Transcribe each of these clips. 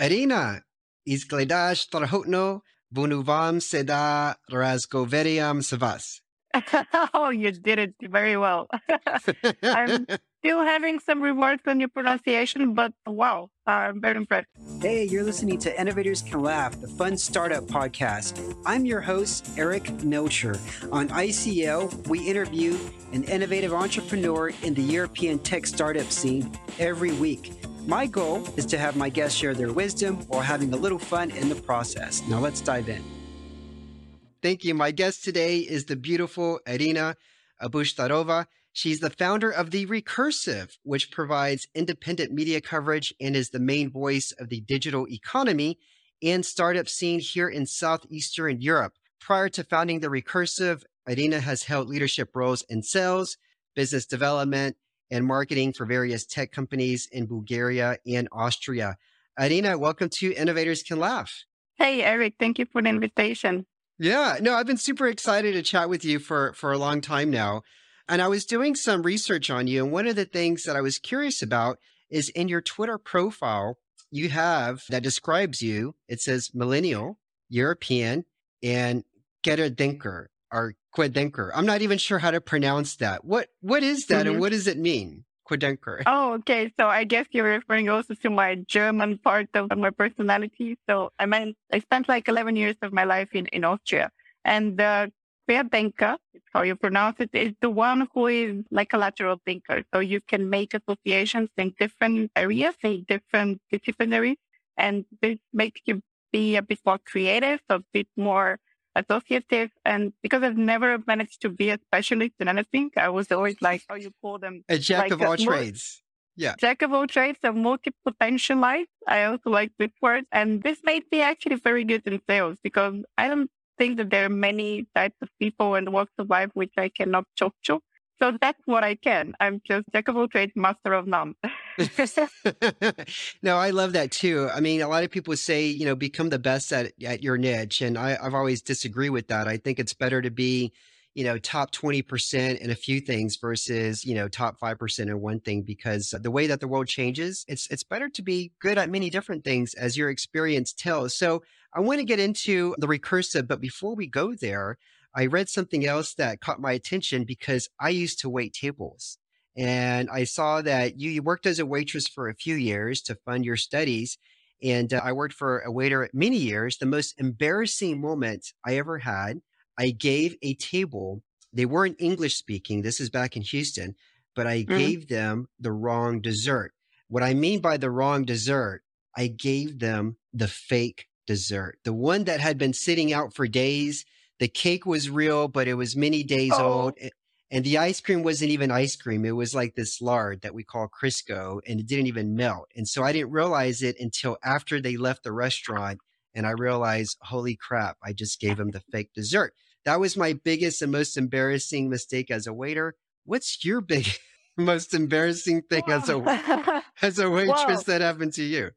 Irina, izgledash trahutno, bunuvam seda razgoveriam savas. oh, you did it very well. I'm still having some rewards on your pronunciation, but wow, I'm very impressed. Hey, you're listening to Innovators Can Laugh, the fun startup podcast. I'm your host, Eric Melcher. On ICL, we interview an innovative entrepreneur in the European tech startup scene every week. My goal is to have my guests share their wisdom while having a little fun in the process. Now let's dive in. Thank you. My guest today is the beautiful Irina Obushtarova. She's the founder of The Recursive, which provides independent media coverage and is the main voice of the digital economy and startup scene here in Southeastern Europe. Prior to founding The Recursive, Irina has held leadership roles in sales, business development, and marketing for various tech companies in Bulgaria and Austria. Irina, welcome to Innovators Can Laugh. Hey, Eric, thank you for the invitation. Yeah, no, I've been super excited to chat with you for for a long time now. And I was doing some research on you and one of the things that I was curious about is in your Twitter profile, you have that describes you. It says millennial, European, and Queredenker or Quedenker. I'm not even sure how to pronounce that. What what is that Mhm. and what does it mean? Querdenker. Oh, okay. So I guess you're referring also to my German part of my personality. So I mean, I spent like 11 years of my life in, in Austria. And the It's how you pronounce it, is the one who is like a lateral thinker. So you can make associations in different areas, in different disciplinaries, and this makes you be a bit more creative, a bit more associative. And because I've never managed to be a specialist in anything, I was always like, how you call them, A jack like of all trades. Yeah. jack of all trades, a multi-potentialite. I also like this word. And this made me actually very good in sales because I don't think that there are many types of people and walks of life which I cannot talk to. So that's what I can. I'm just jack of all trades, master of none. no, I love that too. I mean, a lot of people say, you know, become the best at, at your niche. And I, I've always disagree with that. I think it's better to be, you know, top 20% in a few things versus, you know, top 5% in one thing because the way that the world changes, it's, it's better to be good at many different things as your experience tells. So I want to get into the recursive, but before we go there, I read something else that caught my attention because I used to wait tables. And I saw that you, you worked as a waitress for a few years to fund your studies. And uh, I worked for a waiter many years. The most embarrassing moment I ever had, I gave a table. They weren't English speaking. This is back in Houston, but I Mhm. gave them the wrong dessert. What I mean by the wrong dessert, I gave them the fake dessert, the one that had been sitting out for days. The cake was real, but it was many days Oh. old. And the ice cream wasn't even ice cream. It was like this lard that we call Crisco, and it didn't even melt. And so I didn't realize it until after they left the restaurant. And I realized, holy crap, I just gave them the fake dessert. That was my biggest and most embarrassing mistake as a waiter. What's your big, most embarrassing thing as a as a waitress that happened to you?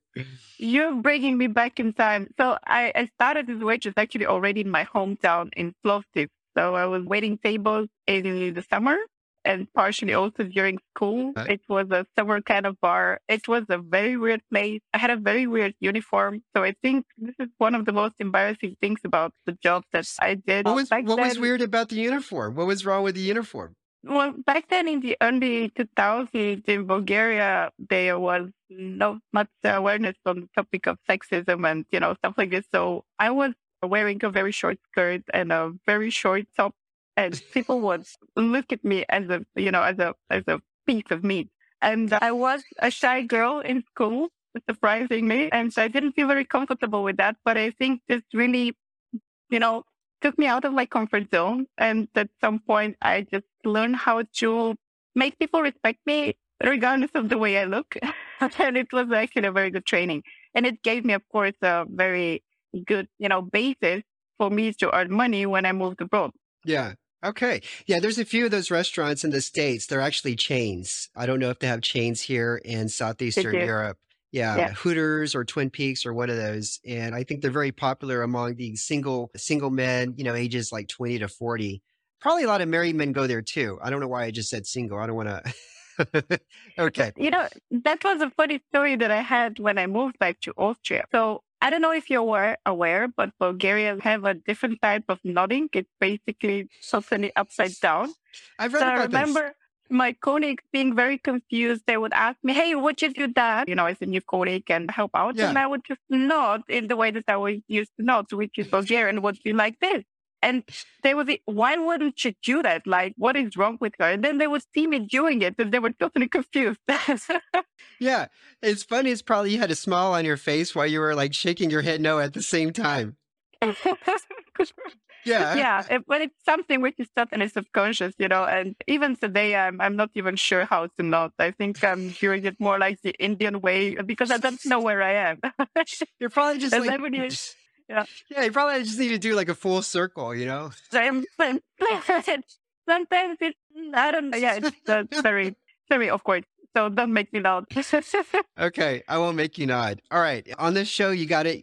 You're bringing me back in time. So I, I started as a waitress actually already in my hometown in Plovdiv. So I was waiting tables in the summer and partially also during school. It was a summer kind of bar. It was a very weird place. I had a very weird uniform. So I think this is one of the most embarrassing things about the job that I did. What was what was weird about the uniform? What was wrong with the uniform? well, back then in the early 2000s in Bulgaria, there was not much awareness on the topic of sexism and, you know, stuff like this. So I was wearing a very short skirt and a very short top and people would look at me as a, you know, as a, as a piece of meat. And I was a shy girl in school, surprising me, And so I didn't feel very comfortable with that. But I think this really, you know, took me out of my comfort zone. And at some point, I just learned how to make people respect me regardless of the way I look. and it was actually a very good training. And it gave me, of course, a very good, you know, basis for me to earn money when I moved abroad. Yeah. Okay. Yeah, there's a few of those restaurants in the States. They're actually chains. I don't know if they have chains here in Southeastern. Europe. Yeah, Yeah. Hooters or Twin Peaks or one of those. And I think they're very popular among the single single men, you know, ages like 20 to 40. Probably a lot of married men go there too. I don't know why I just said single. I don't want to okay. You know, that was a funny story that I had when I moved back to Austria. So I don't know if you're aware, aware, but Bulgarians have a different type of nodding. It's basically totally upside down. I've read so about I remember this. my colleagues being very confused. They would ask me, Hey, would you do that? You know, as a new colleague and help out. Yeah. And I would just nod in the way that I was used to nod, which is Bulgarian would be like this. And they would be, why wouldn't you do that? Like, what is wrong with her? And then they would see me doing it and they were totally confused. Yeah. It's funny. It's probably you had a smile on your face while you were like shaking your head no at the same time. Yeah. yeah, it- but it's something which is totally subconscious, you know. And even today, I'm I'm not even sure how to nod. I think I'm doing it more like the Indian way because I don't know where I am. You're probably just like, then when you- yeah. yeah, you probably just need to do like a full circle, you know? I'm, I'm- sometimes it's I don't know. Yeah, it's uh, very very awkward. So don't make me nod. Okay, I won't make you nod. All right, on this show, you got to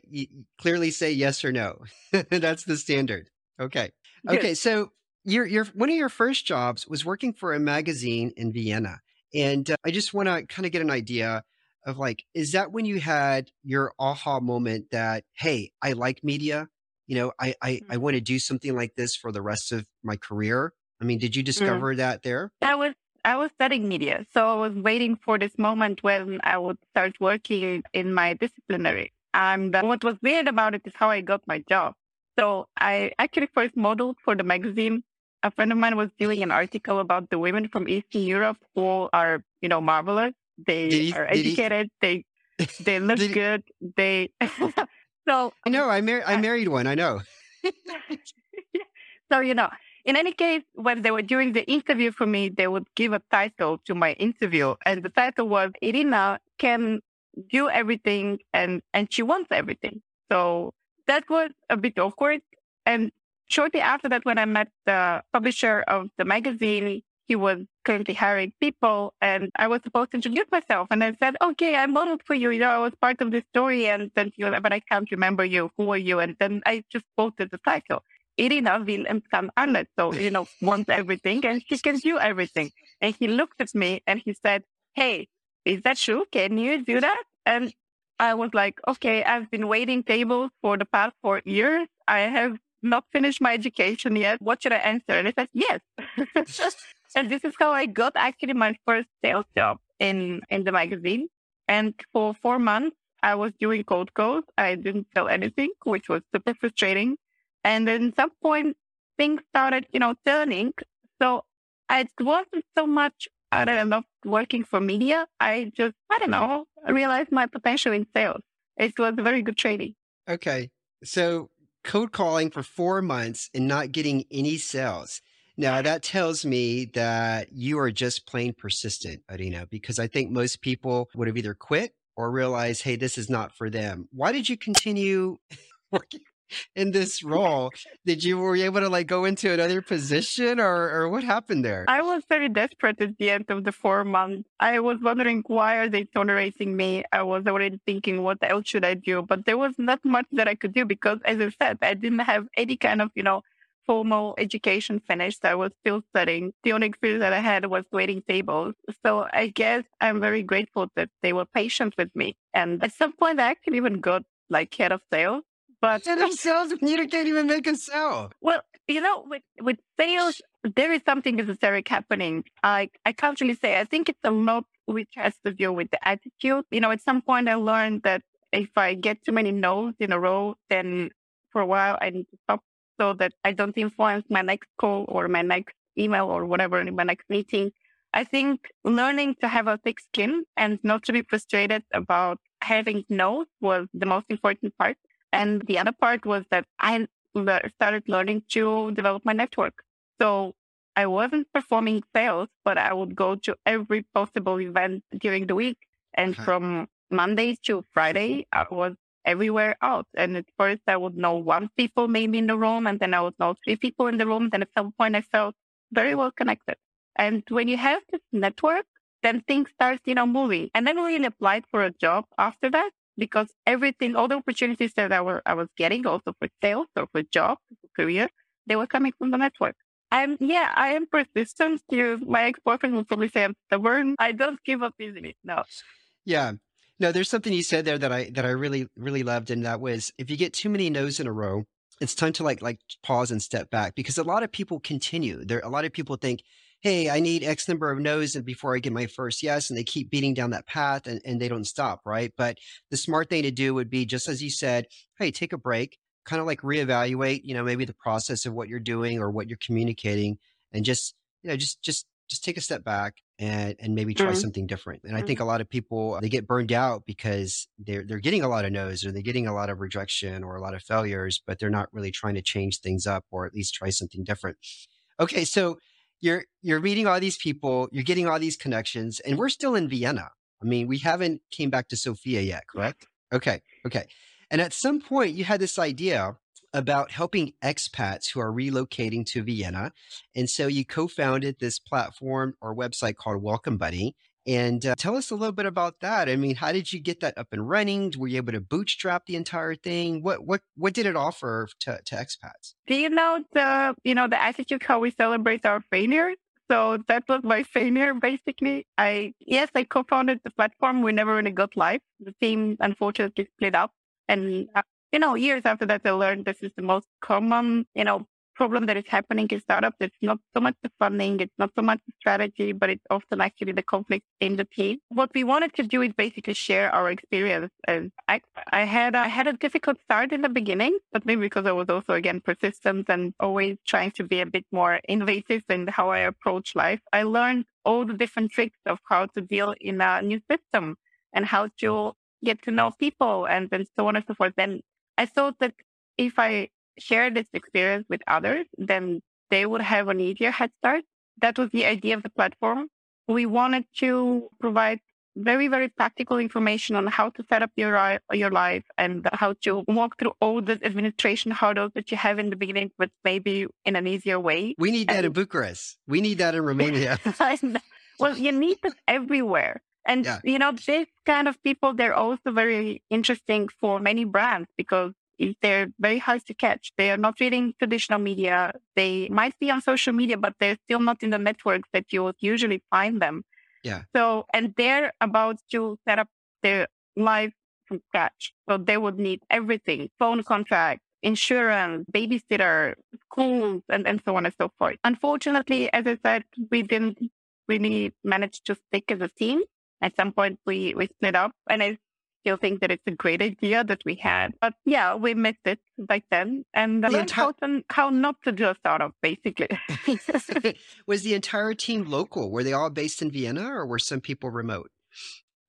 clearly say yes or no. That's the standard. Okay. Good. Okay, so your your one of your first jobs was working for a magazine in Vienna, and uh, I just want to kind of get an idea of like, is that when you had your aha moment that hey, I like media, you know, I I, I mm-hmm. want to do something like this for the rest of my career? I mean, did you mm. discover that there? I was I was studying media, so I was waiting for this moment when I would start working in my disciplinary. And what was weird about it is how I got my job. So I actually first modeled for the magazine. A friend of mine was doing an article about the women from Eastern Europe who are, you know, marvelous. They he- are did he- educated. They they look good. They oh. so I know. I mar- I I- married one. I know. so, you know, in any case, when they were doing the interview for me, they would give a title to my interview. And the title was Irina can do everything and, and she wants everything. So that was a bit awkward. And shortly after that, when I met the publisher of the magazine, he was currently hiring people and I was supposed to introduce myself. And I said, okay, I modeled for you. You know, I was part of the story. And then he was, but I can't remember you. Who are you? And then I just quoted the title. Irina will and kan alles. So, you know, wants everything and she can do everything. And he looked at me and he said, Hey, is that true? Can you do that? And I was like, okay, I've been waiting tables for the past four years. I have not finished my education yet. What should I answer? And I said, yes. and this is how I got actually my first sales job in, in the magazine. And for four months, I was doing cold calls. I didn't sell anything, which was super frustrating. And then some point things started, you know, turning. So it wasn't so much I don't know, working for media. I just, I don't know, realized my potential in sales. It was very good training. Okay. So code calling for four months and not getting any sales. Now that tells me that you are just plain persistent, Irina, because I think most people would have either quit or realized, hey, this is not for them. Why did you continue working in this role? Did you were you able to like go into another position or or what happened there? I was very desperate at the end of the four months. I was wondering why are they tolerating me? I was already thinking what else should I do? But there was not much that I could do because as I said, I didn't have any kind of, you know, formal education finished. I was still studying. The only experience that I had was waiting tables. So I guess I'm very grateful that they were patient with me. And at some point I actually even got like head of sales. But Head of sales, you can't even make a sale. well, you know, with with sales, there is something esoteric happening. I I can't really say. I think it's a lot which has to do with the attitude. You know, at some point I learned that if I get too many no's in a row, then for a while I need to stop so that I don't influence my next call or my next email or whatever in my next meeting. I think learning to have a thick skin and not to be frustrated about having no was the most important part. And the other part was that I le- started learning to develop my network. So I wasn't performing sales, but I would go to every possible event during the week. And Okay. from Monday to Friday, I was everywhere out. And at first I would know one people maybe in the room and then I would know three people in the room. Then at some point I felt very well connected. And when you have this network, then things start, you know, moving. And then I really applied for a job after that because everything, all the opportunities that I, were, I was getting also for sales or for job, for career, they were coming from the network. I'm yeah, I am persistent. You, my ex boyfriend would probably say I'm stubborn. I don't give up easily. No. Yeah. No, there's something you said there that I that I really really loved, and that was if you get too many no's in a row, it's time to like like pause and step back because a lot of people continue. There, a lot of people think, "Hey, I need X number of no's and before I get my first yes," and they keep beating down that path and, and they don't stop, right? But the smart thing to do would be just as you said, "Hey, take a break, kind of like reevaluate, you know, maybe the process of what you're doing or what you're communicating, and just you know, just just just take a step back and and maybe try Mm-hmm. something different. And I think Mm-hmm. a lot of people they get burned out because they're they're getting a lot of no's or they're getting a lot of rejection or a lot of failures, but they're not really trying to change things up or at least try something different. Okay, so you're you're meeting all these people, you're getting all these connections, and we're still in Vienna. I mean, we haven't came back to Sofia yet, correct? Okay, okay. And at some point, you had this idea about helping expats who are relocating to Vienna, and so you co-founded this platform or website called Welcome Buddy. And uh, tell us a little bit about that. I mean, how did you get that up and running? Were you able to bootstrap the entire thing? What what what did it offer to, to expats? Do you know the you know the attitude how we celebrate our failures? So that was my failure basically. I yes, I co-founded the platform. We never really got live. The team unfortunately split up, and uh, you know years after that, I learned this is the most common you know problem that is happening in startups. It's not so much the funding, it's not so much the strategy, but it's often actually the conflict in the team. What we wanted to do is basically share our experience. And I, I had I had a difficult start in the beginning, but maybe because I was also again persistent and always trying to be a bit more innovative in how I approach life. I learned all the different tricks of how to deal in a new system and how to get to know people and, and so on and so forth. Then I thought that if I share this experience with others, then they would have an easier head start. That was the idea of the platform. We wanted to provide very, very practical information on how to set up your, your life and how to walk through all the administration hurdles that you have in the beginning, but maybe in an easier way. We need that in Bucharest. We need that in Romania. well, you need it everywhere. And, Yeah. you know, this kind of people, they're also very interesting for many brands because if they're very hard to catch. They are not reading traditional media. They might be on social media, but they're still not in the networks that you would usually find them. Yeah. So, and they're about to set up their life from scratch. So they would need everything, phone contract, insurance, babysitter, schools, and, and so on and so forth. Unfortunately, as I said, we didn't really manage to stick as a team. At some point, we, we split up, and I still think that it's a great idea that we had. But yeah, we missed it back then, and The learned how, to, how not to do a startup, basically. was the entire team local? Were they all based in Vienna or were some people remote?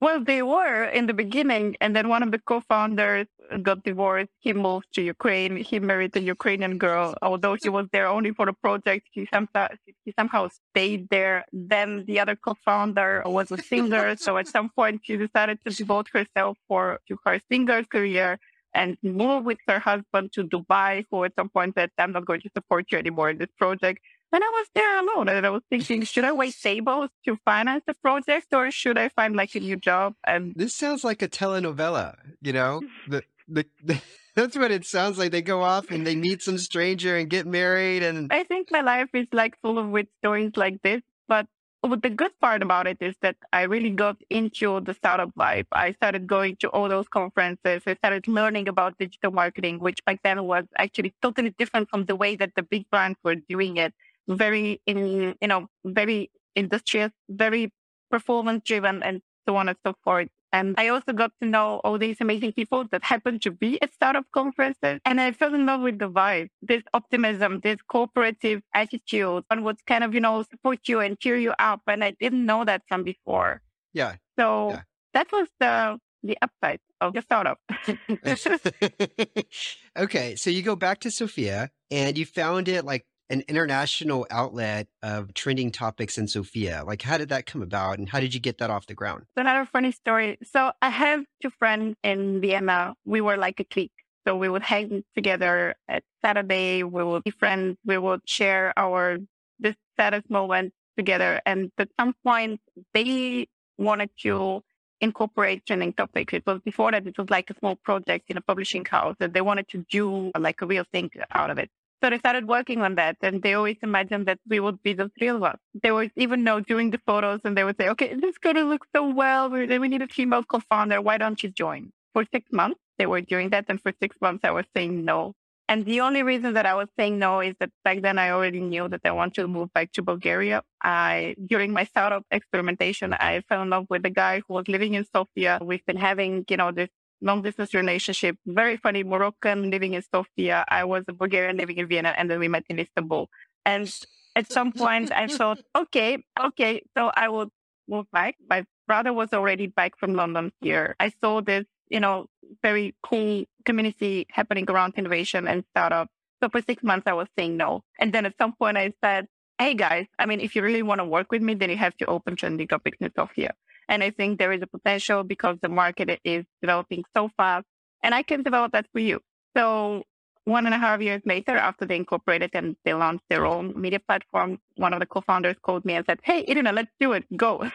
Well, they were in the beginning, and then one of the co-founders got divorced. He moved to Ukraine. He married a Ukrainian girl. Although he was there only for the project, he somehow he somehow stayed there. Then the other co-founder was a singer, so at some point she decided to devote herself for to her singer career and move with her husband to Dubai. Who at some point said, "I'm not going to support you anymore in this project." And I was there alone, and I was thinking, should I wait tables to finance the project, or should I find like a new job? And This sounds like a telenovela, you know? The, the, the that's what it sounds like. They go off and they meet some stranger and get married and I think my life is like full of with stories like this. But the good part about it is that I really got into the startup life. I started going to all those conferences. I started learning about digital marketing, which back then was actually totally different from the way that the big brands were doing it. Very in, you know, very industrious, very performance driven and so on and so forth. And I also got to know all these amazing people that happened to be at startup conferences. And I fell in love with the vibe, this optimism, this cooperative attitude, and would kind of, you know, support you and cheer you up. And I didn't know that from before. yeah. So Yeah. that was the the upside of the startup. okay, so you go back to Sofia and you found it like an international outlet of trending topics in Sofia. Like, how did that come about and how did you get that off the ground? So another funny story. So I have two friends in Vienna. We were like a clique. So we would hang together at Saturday. We would be friends. We would share our this saddest moment together. And at some point, they wanted to incorporate trending topics. It was before that. It was like a small project in a publishing house that they wanted to do like a real thing out of it. So they started working on that and they always imagined that we would be the three of us. They would even know doing the photos and they would say, okay, this is going to look so well. We, we need a female co-founder. Why don't you join? For six months, they were doing that. And for six months, I was saying no. And the only reason that I was saying no is that back then I already knew that I want to move back to Bulgaria. I, during my startup experimentation, I fell in love with a guy who was living in Sofia. We've been having, you know, this long distance relationship. Very funny Moroccan living in Sofia. I was a Bulgarian living in Vienna, and then we met in Istanbul. And at some point, I thought, okay, okay, so I will move back. My brother was already back from London here. I saw this, you know, very cool community happening around innovation and startup. So for six months, I was saying no. And then at some point, I said, hey guys, I mean, if you really want to work with me, then you have to open trending topics in Sofia. And I think there is a potential because the market is developing so fast and I can develop that for you. So one and a half years later, after they incorporated and they launched their own media platform, one of the co-founders called me and said, Hey, Irina, let's do it. Go.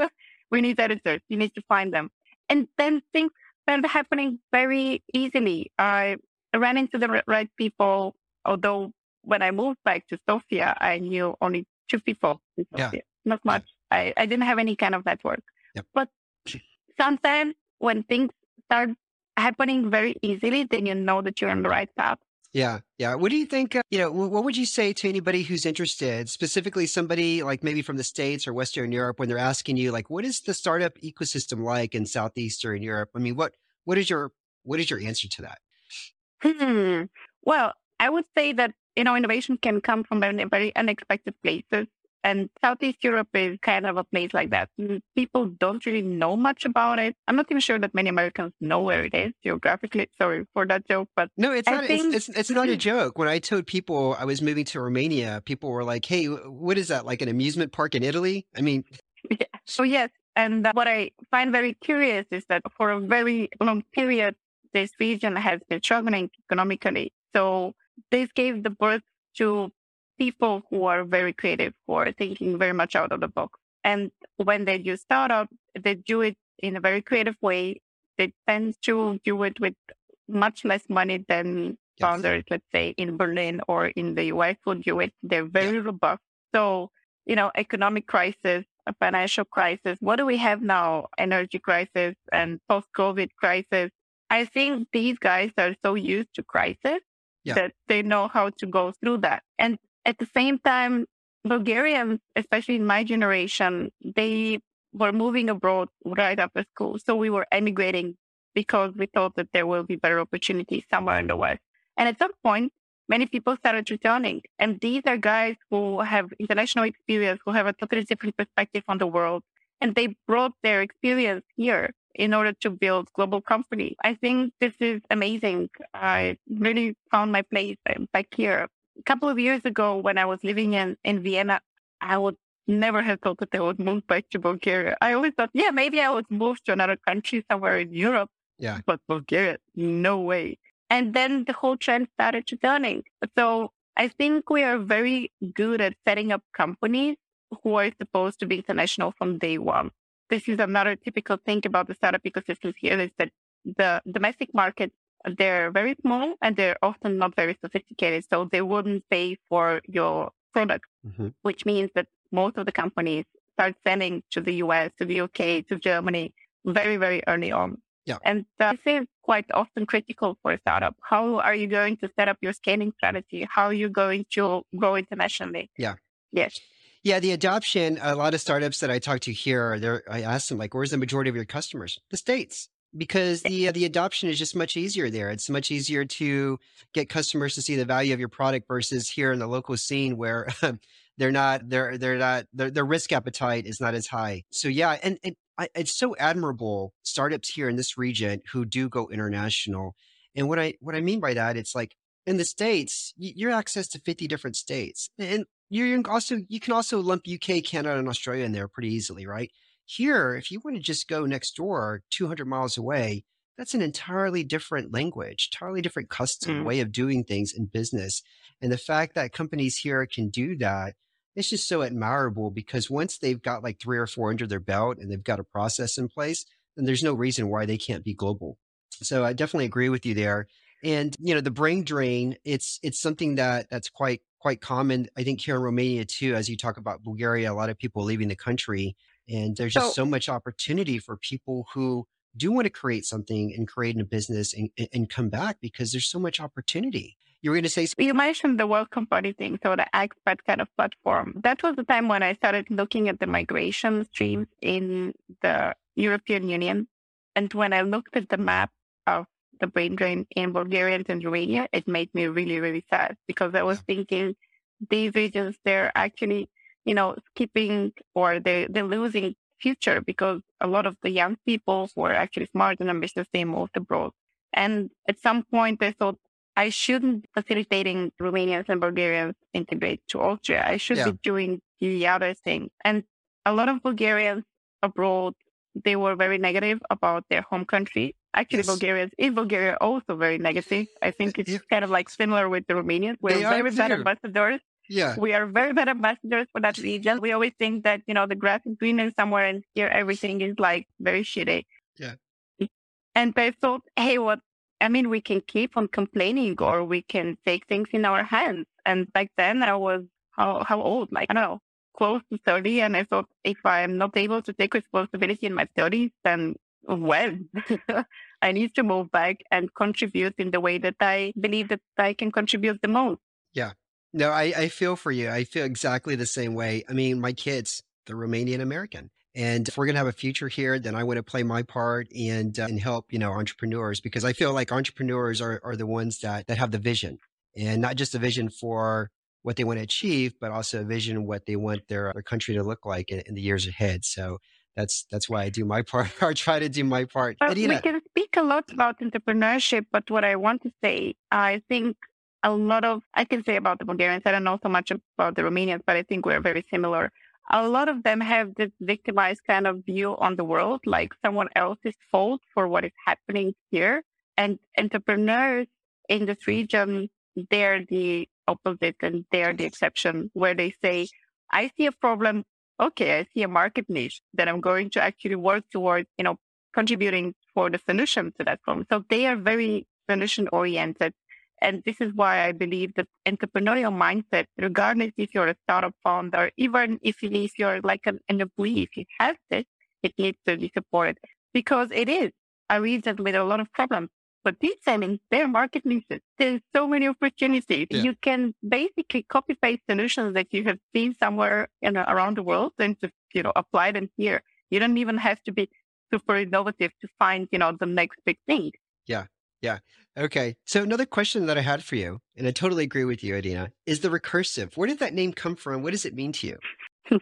we need editors. You need to find them. And then things started happening very easily. I ran into the right people, although when I moved back to Sofia, I knew only two people in Sofia, yeah. not much. I, I didn't have any kind of network. Yep. But sometimes when things start happening very easily, then you know that you're on the right path. Yeah, yeah. What do you think? Uh, you know, what would you say to anybody who's interested, specifically somebody like maybe from the states or Western Europe, when they're asking you, like, what is the startup ecosystem like in Southeastern Europe? I mean, what what is your what is your answer to that? Hmm. Well, I would say that you know innovation can come from very unexpected places. And Southeast Europe is kind of a place like that. Mm, people don't really know much about it. I'm not even sure that many Americans know where it is geographically. Sorry for that joke, but no, it's I not. Think... It's, it's, it's not a joke. When I told people I was moving to Romania, people were like, "Hey, what is that? Like an amusement park in Italy?" I mean, yeah. So yes, and uh, what I find very curious is that for a very long period, this region has been struggling economically. So this gave the birth to people who are very creative, who are thinking very much out of the box. And when they do startup, they do it in a very creative way. They tend to do it with much less money than yes. founders, let's say in Berlin or in the US would do it. They're very yeah. robust. So, you know, economic crisis, a financial crisis. What do we have now? Energy crisis and post COVID crisis. I think these guys are so used to crisis yeah. that they know how to go through that. And at the same time, Bulgarians, especially in my generation, they were moving abroad right after school. So we were emigrating because we thought that there will be better opportunities somewhere in the West. And at some point, many people started returning. And these are guys who have international experience, who have a totally different perspective on the world. And they brought their experience here in order to build global company. I think this is amazing. I really found my place back here a couple of years ago when I was living in, in Vienna, I would never have thought that I would move back to Bulgaria. I always thought, yeah, maybe I would move to another country somewhere in Europe. Yeah. But Bulgaria, no way. And then the whole trend started turning. So I think we are very good at setting up companies who are supposed to be international from day one. This is another typical thing about the startup ecosystem here is that the domestic market they're very small and they're often not very sophisticated. So they wouldn't pay for your product, mm-hmm. which means that most of the companies start selling to the US, to the UK, to Germany very, very early on. Yeah. And uh, this is quite often critical for a startup. How are you going to set up your scaling strategy? How are you going to grow internationally? Yeah. Yes. Yeah, the adoption, a lot of startups that I talk to here, I ask them like, where's the majority of your customers? The States because the uh, the adoption is just much easier there. It's much easier to get customers to see the value of your product versus here in the local scene where they're not they're they're not their, their risk appetite is not as high. So yeah, and, and I, it's so admirable startups here in this region who do go international. And what I what I mean by that, it's like in the states, you're access to 50 different states, and you're also you can also lump UK, Canada, and Australia in there pretty easily, right? Here, if you want to just go next door 200 miles away, that's an entirely different language, entirely different custom mm. way of doing things in business. And the fact that companies here can do that, it's just so admirable because once they've got like three or four under their belt and they've got a process in place, then there's no reason why they can't be global. So I definitely agree with you there. And you know, the brain drain, it's it's something that that's quite quite common. I think here in Romania too, as you talk about Bulgaria, a lot of people leaving the country, and there's just so, so much opportunity for people who do want to create something and create a business and, and come back because there's so much opportunity. You were going to say something? You mentioned the Welcome Buddy thing, so the expat kind of platform. That was the time when I started looking at the migration streams in the European Union. And when I looked at the map of the brain drain in Bulgaria and Romania, it made me really, really sad because I was thinking these regions, they're actually, you know, skipping or they, they're losing future because a lot of the young people who are actually smart and ambitious, they moved abroad. And at some point, they thought I shouldn't be facilitating Romanians and Bulgarians integrate to Austria. I should yeah. be doing the other thing. And a lot of Bulgarians abroad, they were very negative about their home country. Actually, yes. Bulgarians in Bulgaria also very negative. I think it's kind of like similar with the Romanians. We're very bad ambassadors. Yeah. We are very bad ambassadors for that region. We always think that, you know, the grass is greener somewhere and here everything is like very shitty. Yeah. And I thought, hey, what I mean, we can keep on complaining or we can take things in our hands. And back then I was how how old? Like I don't know, close to thirty. And I thought if I'm not able to take responsibility in my thirties, then when I need to move back and contribute in the way that I believe that I can contribute the most. Yeah. No, I, I feel for you. I feel exactly the same way. I mean, my kids, they're Romanian American. And if we're going to have a future here, then I want to play my part and uh, and help, you know, entrepreneurs because I feel like entrepreneurs are, are the ones that, that have the vision and not just a vision for what they want to achieve, but also a vision what they want their, their country to look like in, in the years ahead. So that's that's why I do my part or try to do my part. Well, we can speak a lot about entrepreneurship, but what I want to say, I think a lot of I can say about the Bulgarians. I don't know so much about the Romanians, but I think we're very similar. A lot of them have this victimized kind of view on the world, like someone else's fault for what is happening here. And entrepreneurs in this region, they're the opposite and they're the exception, where they say, I see a problem. Okay, I see a market niche that I'm going to actually work towards, you know, contributing for the solution to that problem. So they are very solution oriented and this is why I believe that entrepreneurial mindset, regardless if you're a startup founder, even if, if you're like an, an employee, if you have this, it needs to be supported because it is a region with a lot of problems. But these selling their market niches. There's so many opportunities. Yeah. You can basically copy paste solutions that you have seen somewhere you know, around the world and just, you know, apply them here. You don't even have to be super innovative to find, you know, the next big thing. Yeah. Yeah. Okay. So another question that I had for you, and I totally agree with you, Irina, is the recursive. Where did that name come from? What does it mean to you?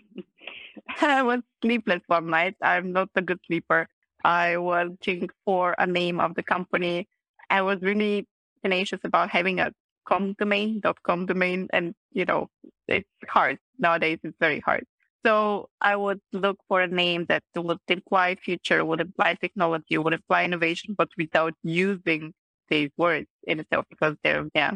I was sleepless one night. I'm not a good sleeper. I was looking for a name of the company. I was really tenacious about having a com domain, dot com domain, and you know, it's hard nowadays. It's very hard. So I would look for a name that would imply future, would imply technology, would imply innovation, but without using these words in itself because they're yeah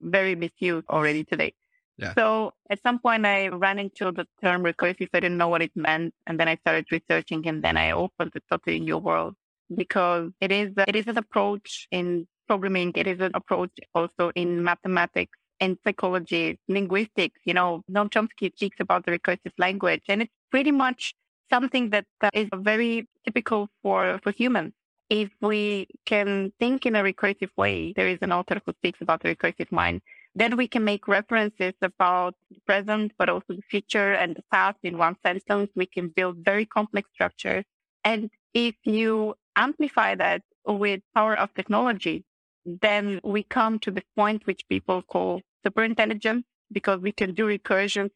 very misused already today. Yeah. So at some point I ran into the term recursive. I didn't know what it meant. And then I started researching and then I opened a totally new world because it is, it is an approach in programming. It is an approach also in mathematics and psychology, linguistics. You know, Noam Chomsky speaks about the recursive language, and it's pretty much something that uh, very typical for, for humans. If we can think in a recursive way, there is an author who speaks about the recursive mind, then we can make references about the present, but also the future and the past in one sentence. We can build very complex structures. And if you amplify that with power of technology, then we come to the point which people call superintelligence because we can do recursion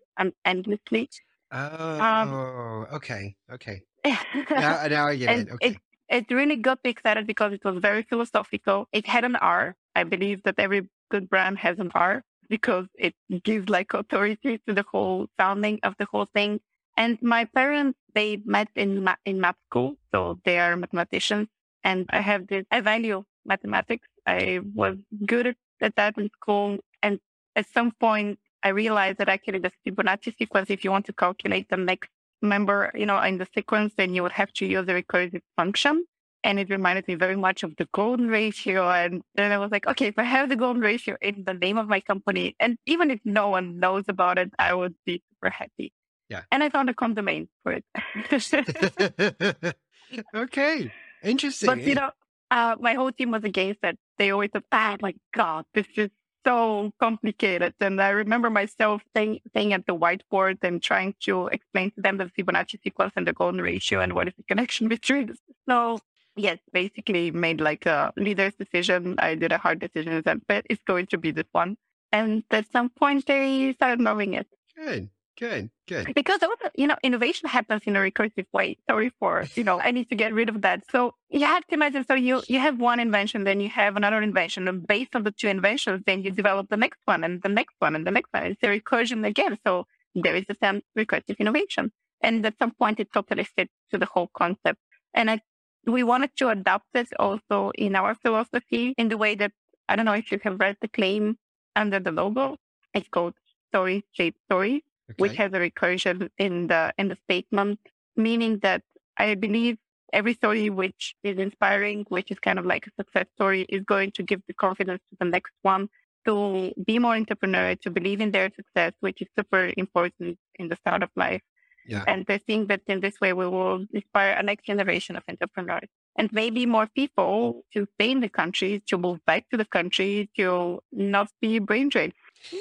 endlessly. Oh, um, okay, okay. now, now I get it. Okay. It, it really got me excited because it was very philosophical. It had an R. I believe that every good brand has an R because it gives like authority to the whole sounding of the whole thing. And my parents, they met in ma- in math school, so they are mathematicians. And I have this, I value mathematics. I was good at that in school. And at some point, I realized that actually the Fibonacci sequence, if you want to calculate the next member, you know, in the sequence, then you would have to use a recursive function. And it reminded me very much of the golden ratio. And then I was like, okay, if I have the golden ratio in the name of my company, and even if no one knows about it, I would be super happy. Yeah. And I found a domain for it. okay. Interesting. But you know, uh, my whole team was against it. They always said, "Ah, my God, this is so complicated." And I remember myself staying, at the whiteboard and trying to explain to them the Fibonacci sequence and the golden ratio and what is the connection between. So yes, basically made like a leader's decision. I did a hard decision and said, "But it's going to be this one." And at some point, they started loving it. Good. Good, good. Because also, you know, innovation happens in a recursive way. Sorry for, you know, I need to get rid of that. So you have to imagine, so you, you have one invention, then you have another invention. And based on the two inventions, then you develop the next one and the next one and the next one. It's a recursion again. So there is the same recursive innovation. And at some point, it totally fits to the whole concept. And I, we wanted to adopt it also in our philosophy in the way that, I don't know if you have read the claim under the logo. It's called story shape story okay. which has a recursion in the in the statement, meaning that I believe every story which is inspiring, which is kind of like a success story, is going to give the confidence to the next one to be more entrepreneurial, to believe in their success, which is super important in the startup life. Yeah. And I think that in this way, we will inspire a next generation of entrepreneurs and maybe more people to stay in the country, to move back to the country, to not be brain drained.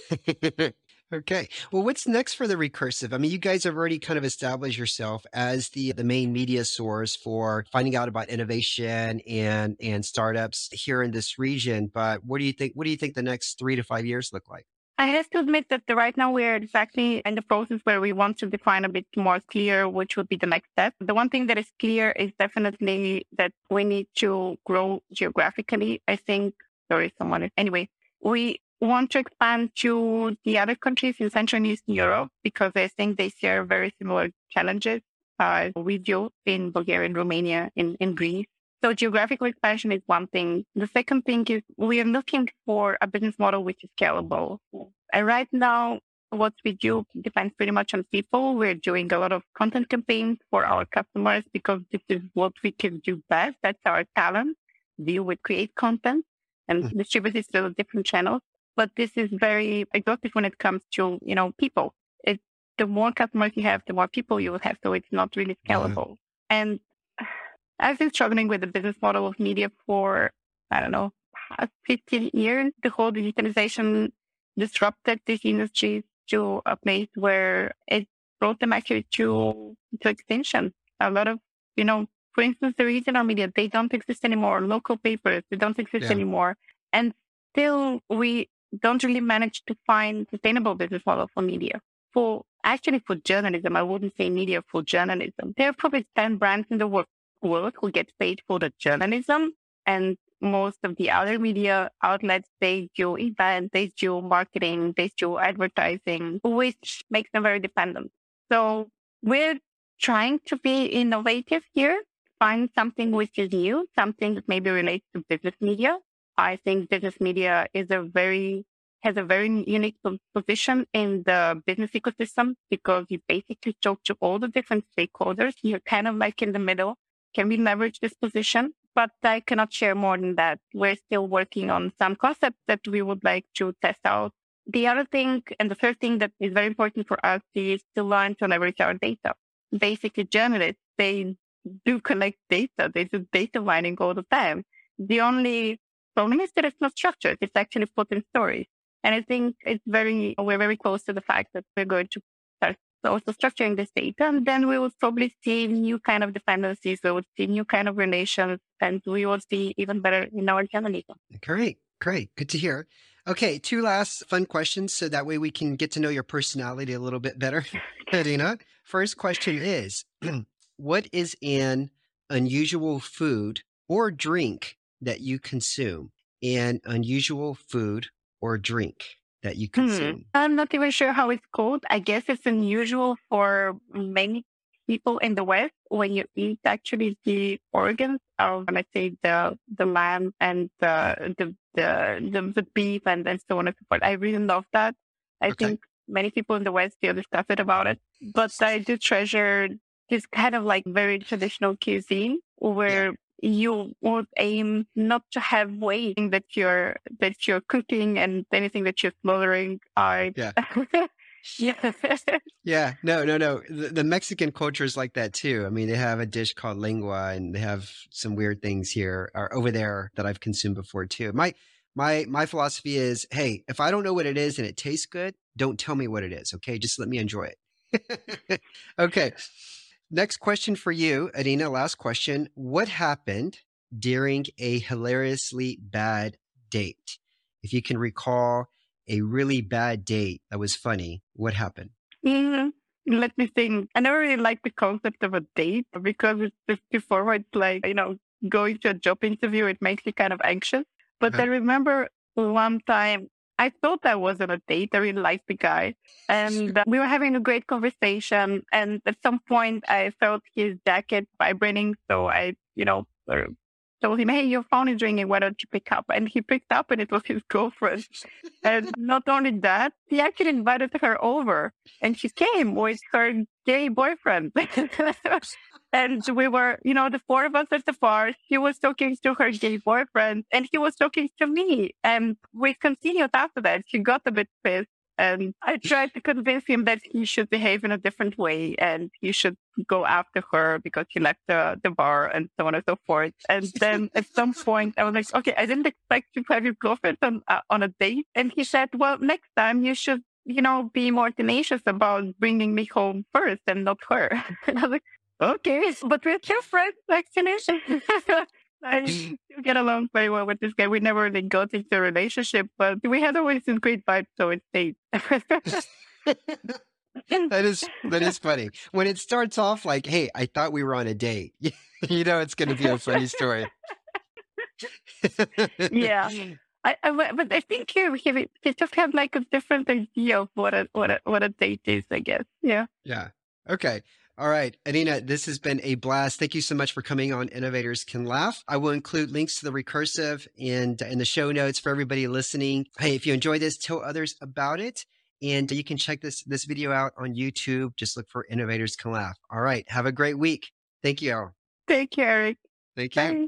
Okay. Well, what's next for the recursive? I mean, you guys have already kind of established yourself as the the main media source for finding out about innovation and and startups here in this region. But what do you think? What do you think the next three to five years look like? I have to admit that right now we're exactly in the process where we want to define a bit more clear which would be the next step. The one thing that is clear is definitely that we need to grow geographically. I think, sorry, someone is, anyway, we want to expand to the other countries in Central and Eastern Europe because I think they share very similar challenges uh, we do in Bulgaria and Romania, in, in Greece. So geographical expansion is one thing. The second thing is we are looking for a business model which is scalable. And right now, what we do depends pretty much on people. We're doing a lot of content campaigns for our customers because this is what we can do best. That's our talent. Deal with create content and mm. distribute it through different channels but this is very exhaustive when it comes to, you know, people. It, the more customers you have, the more people you will have. So it's not really scalable. And I've been struggling with the business model of media for, I don't know, 15 years. The whole digitalization disrupted these industries to a place where it brought them actually to, to extinction. A lot of, you know, for instance, the regional media, they don't exist anymore. Local papers, they don't exist yeah. anymore. And still we don't really manage to find sustainable business model for media. For actually for journalism, I wouldn't say media for journalism. There are probably 10 brands in the world who get paid for the journalism and most of the other media outlets, they do events, they do marketing, they do advertising, which makes them very dependent. So we're trying to be innovative here, find something which is new, something that maybe relates to business media, I think business media is a very has a very unique position in the business ecosystem because you basically talk to all the different stakeholders. You're kind of like in the middle. Can we leverage this position? But I cannot share more than that. We're still working on some concepts that we would like to test out. The other thing and the third thing that is very important for us is to learn to leverage our data. Basically, journalists, they do collect data. They do data mining all the time. The only is that it's not structured. It's actually put in stories. And I think it's very, we're very close to the fact that we're going to start also structuring this data. And then we will probably see new kind of dependencies. We would see new kind of relations and we will see even better in our journalism. Great. Great. Good to hear. Okay. Two last fun questions. So that way we can get to know your personality a little bit better, Irina. First question is, what is an unusual food or drink that you consume and unusual food or drink that you hmm. consume? Hmm. I'm not even sure how it's called. I guess it's unusual for many people in the West when you eat actually the organs of, let's say, the the lamb and the the the, the, the beef and, and so on and so forth. I really love that. I okay. think many people in the West feel disgusted about it, but I do treasure this kind of like very traditional cuisine where you would aim not to have weight that you're that you're cooking and anything that you're slaughtering are Yeah. yeah. Yeah, no, no, no. The, the Mexican culture is like that too. I mean, they have a dish called lengua, and they have some weird things here or over there that I've consumed before too. My my my philosophy is, hey, if I don't know what it is and it tastes good, don't tell me what it is. Okay, just let me enjoy it. okay. Next question for you, Irina. Last question. What happened during a hilariously bad date? If you can recall a really bad date that was funny, what happened? Mm, let me think. I never really liked the concept of a date because it's just before it's like, you know, going to a job interview, it makes you kind of anxious. But Uh-huh. I remember one time I thought I was on a date. I really liked the guy. And uh, we were having a great conversation. And at some point, I felt his jacket vibrating. So I, you know, told him, Hey, your phone is ringing. Why don't you pick up? And he picked up and it was his girlfriend. and not only that, he actually invited her over and she came with her gay boyfriend. and we were, you know, the four of us at the bar. She was talking to her gay boyfriend and he was talking to me. And we continued after that. She got a bit pissed. And I tried to convince him that he should behave in a different way and he should go after her because she left the, the bar and so on and so forth. And then at some point, I was like, okay, I didn't expect to have your girlfriend on, uh, on a date. And he said, well, next time you should, you know, be more tenacious about bringing me home first and not her. And I was like, okay, but we're still friends, actually. I still get along very well with this guy. We never really got into a relationship, but we had always a great vibe, so it stayed. that is that is funny. When it starts off like, "Hey, I thought we were on a date," you know it's going to be a funny story. yeah. I, I, but I think you, you just have like a different idea of what a what a what a date is, I guess. Yeah. Yeah. Okay. All right. Irina, this has been a blast. Thank you so much for coming on Innovators Can Laugh. I will include links to the recursive and in the show notes for everybody listening. Hey, if you enjoy this, tell others about it. And you can check this this video out on YouTube. Just look for Innovators Can Laugh. All right. Have a great week. Thank you. Al. Thank you, Eric. Thank you. Bye.